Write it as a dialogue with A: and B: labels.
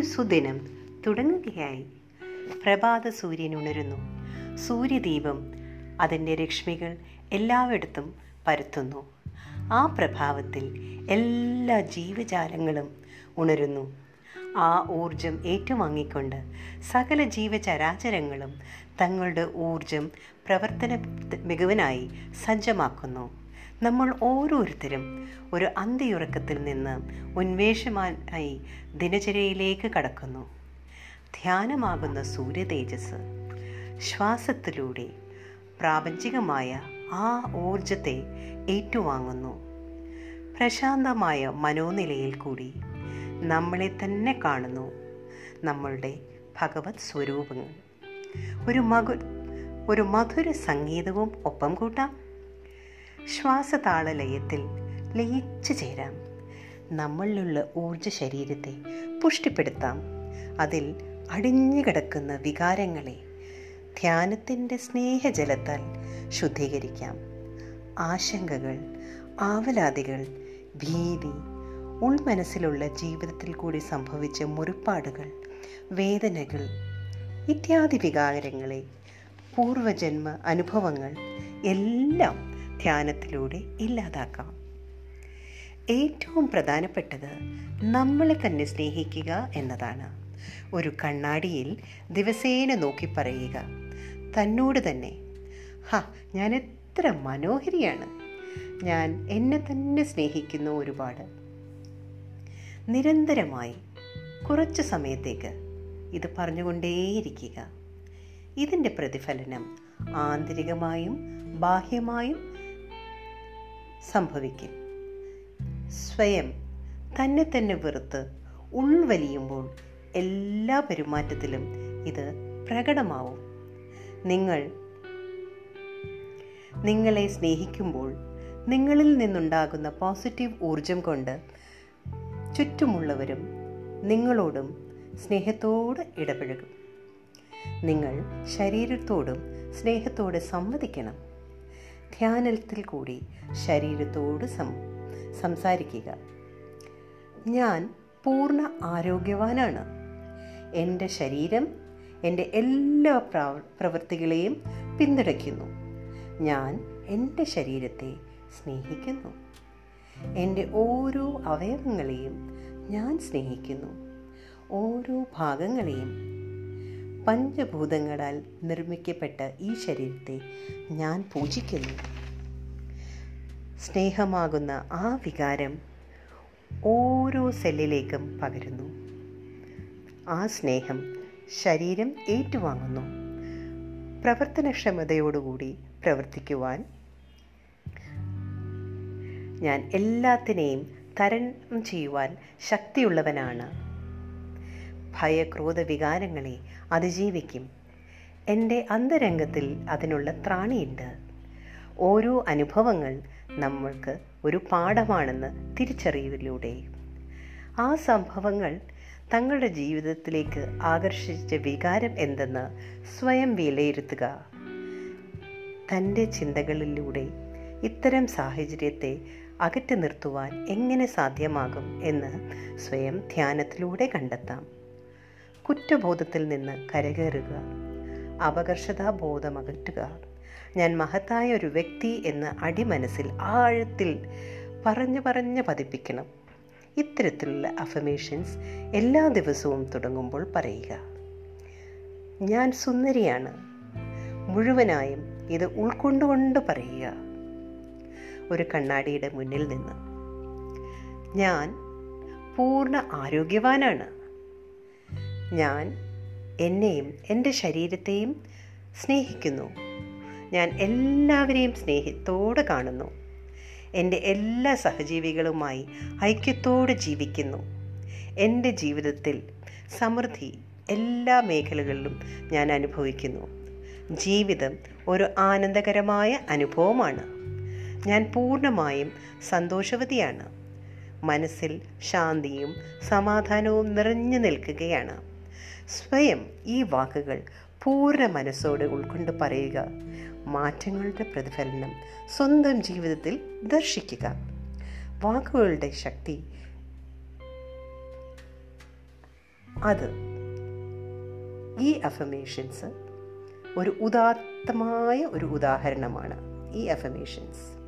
A: സുദിനം തുടങ്ങുകയായി. പ്രഭാത സൂര്യൻ ഉണരുന്നു. സൂര്യദീപം അതിന്റെ രശ്മികൾ എല്ലായിടത്തും പരത്തുന്നു. ആ പ്രഭാവത്തിൽ എല്ലാ ജീവജാലങ്ങളും ഉണരുന്നു. ആ ഊർജം ഏറ്റുവാങ്ങിക്കൊണ്ട് സകല ജീവചരാചരങ്ങളും തങ്ങളുടെ ഊർജം പ്രവർത്തന മികവിനായി സജ്ജമാക്കുന്നു. നമ്മൾ ഓരോരുത്തരും ഒരു അന്തിയുറക്കത്തിൽ നിന്ന് ഉന്മേഷമായി ദിനചര്യയിലേക്ക് കടക്കുന്നു. ധ്യാനമാകുന്ന സൂര്യ തേജസ് ശ്വാസത്തിലൂടെ പ്രാപഞ്ചികമായ ആ ഊർജത്തെ ഏറ്റുവാങ്ങുന്നു. പ്രശാന്തമായ മനോനിലയിൽ കൂടി നമ്മളെ തന്നെ കാണുന്നു. നമ്മളുടെ ഭഗവത് സ്വരൂപങ്ങൾ. ഒരു മകു ഒരു മധുര സംഗീതവും ഒപ്പം കൂട്ടാം. ശ്വാസതാളലയത്തിൽ ലയിച്ചു ചേരാം. നമ്മളിലുള്ള ഊർജ ശരീരത്തെ പുഷ്ടിപ്പെടുത്താം. അതിൽ അടിഞ്ഞു കിടക്കുന്ന വികാരങ്ങളെ ധ്യാനത്തിന്റെ സ്നേഹജലത്താൽ ശുദ്ധീകരിക്കാം. ആശങ്കകൾ ആവലാതികൾ ഭീതി ഉൾമനസ്സിലുള്ള ജീവിതത്തിൽ കൂടി സംഭവിച്ച മുറിപ്പാടുകൾ വേദനകൾ ഇത്യാദി വികാരങ്ങളെ പൂർവജന്മ അനുഭവങ്ങൾ എല്ലാം ധ്യാനത്തിലൂടെ ഇല്ലാതാക്കാം. ഏറ്റവും പ്രധാനപ്പെട്ടത് നമ്മളെ തന്നെ സ്നേഹിക്കുക എന്നതാണ്. ഒരു കണ്ണാടിയിൽ ദിവസേന നോക്കി പറയുക തന്നോട് തന്നെ. ഹ ഞാൻ എത്ര മനോഹരിയാണ്. ഞാൻ എന്നെ തന്നെ സ്നേഹിക്കുന്നു ഒരുപാട്. നിരന്തരമായി കുറച്ച് സമയത്തേക്ക് ഇത് പറഞ്ഞുകൊണ്ടേയിരിക്കുക. ഇതിന്റെ പ്രതിഫലനം ആന്തരികമായും ബാഹ്യമായും സംഭവിക്കും. സ്വയം തന്നെ തന്നെ വെറുത്ത് ഉൾവലിയുമ്പോൾ എല്ലാ പെരുമാറ്റത്തിലും ഇത് പ്രകടമാവും. നിങ്ങൾ നിങ്ങളെ സ്നേഹിക്കുമ്പോൾ നിങ്ങളിൽ നിന്നുണ്ടാകുന്ന പോസിറ്റീവ് ഊർജം കൊണ്ട് ചുറ്റുമുള്ളവരും നിങ്ങളോടും സ്നേഹത്തോട് ഇടപഴകും. നിങ്ങൾ ശരീരത്തോടും സ്നേഹത്തോടെ സംവദിക്കണം. ധ്യാനത്തിൽ കൂടി ശരീരത്തോട് സം സംസാരിക്കുക. ഞാൻ പൂർണ ആരോഗ്യവാനാണ്. എന്റെ ശരീരം എന്റെ എല്ലാ പ്രവൃത്തികളെയും പിന്തുണയ്ക്കുന്നു. ഞാൻ എന്റെ ശരീരത്തെ സ്നേഹിക്കുന്നു. എന്റെ ഓരോ അവയവങ്ങളെയും ഞാൻ സ്നേഹിക്കുന്നു. ഓരോ ഭാഗങ്ങളെയും പഞ്ചഭൂതങ്ങളാൽ നിർമ്മിക്കപ്പെട്ട ഈ ശരീരത്തെ ഞാൻ പൂജിക്കുന്നു. സ്നേഹമാകുന്ന ആ വികാരം ഓരോ സെല്ലിലേക്കും പകരുന്നു. ആ സ്നേഹം ശരീരം ഏറ്റുവാങ്ങുന്നു. പ്രവർത്തനക്ഷമതയോടുകൂടി പ്രവർത്തിക്കുവാൻ ഞാൻ എല്ലാത്തിനെയും തരണം ചെയ്യുവാൻ ശക്തിയുള്ളവനാണ്. ഭയക്രോധ വികാരങ്ങളെ അതിജീവിക്കും. എന്റെ അന്തരംഗത്തിൽ അതിനുള്ള ത്രാണിയുണ്ട്. ഓരോ അനുഭവങ്ങൾ നമ്മൾക്ക് ഒരു പാഠമാണെന്ന് തിരിച്ചറിയലിലൂടെ. ആ സംഭവങ്ങൾ തങ്ങളുടെ ജീവിതത്തിലേക്ക് ആകർഷിച്ച വികാരം എന്തെന്ന് സ്വയം വിലയിരുത്തുക. തന്റെ ചിന്തകളിലൂടെ ഇത്തരം സാഹചര്യത്തെ അകറ്റി നിർത്തുവാൻ എങ്ങനെ സാധ്യമാകും എന്ന് സ്വയം ധ്യാനത്തിലൂടെ കണ്ടെത്താം. കുറ്റബോധത്തിൽ നിന്ന് കരകയറുക. അപകർഷതാബോധം അകറ്റുക ഞാൻ മഹത്തായ ഒരു വ്യക്തി എന്ന് അടിമനസ്സിൽ ആഴത്തിൽ പറഞ്ഞു പറഞ്ഞ് പതിപ്പിക്കണം. ഇത്തരത്തിലുള്ള അഫമേഷൻസ് എല്ലാ ദിവസവും തുടങ്ങുമ്പോൾ പറയുക. ഞാൻ സുന്ദരിയാണ്. മുഴുവനായും ഇത് ഉൾക്കൊണ്ടുകൊണ്ട് പറയുക. ഒരു കണ്ണാടിയുടെ മുന്നിൽ നിന്ന്. ഞാൻ പൂർണ ആരോഗ്യവാനാണ്. ഞാൻ എന്നെയും എന്റെ ശരീരത്തെയും സ്നേഹിക്കുന്നു. ഞാൻ എല്ലാവരെയും സ്നേഹത്തോടെ കാണുന്നു. എന്റെ എല്ലാ സഹജീവികളുമായി ഐക്യത്തോടെ ജീവിക്കുന്നു. എന്റെ ജീവിതത്തിൽ സമൃദ്ധി എല്ലാ മേഖലകളിലും ഞാൻ അനുഭവിക്കുന്നു. ജീവിതം ഒരു ആനന്ദകരമായ അനുഭവമാണ്. ഞാൻ പൂർണമായും സന്തോഷവതിയാണ്. മനസ്സിൽ ശാന്തിയും സമാധാനവും നിറഞ്ഞു നിൽക്കുകയാണ്. സ്വയം ഈ വാക്കുകൾ പൂർണ മനസ്സോടെ ഉൾക്കൊണ്ട് പറയുക. മാറ്റങ്ങളുടെ പ്രതിഫലനം സ്വന്തം ജീവിതത്തിൽ ദർശിക്കുക. വാക്കുകളുടെ ശക്തി അത്. ഈ അഫമേഷൻസ് ഒരു ഉദാത്തമായ ഒരു ഉദാഹരണമാണ് ഈ അഫമേഷൻസ്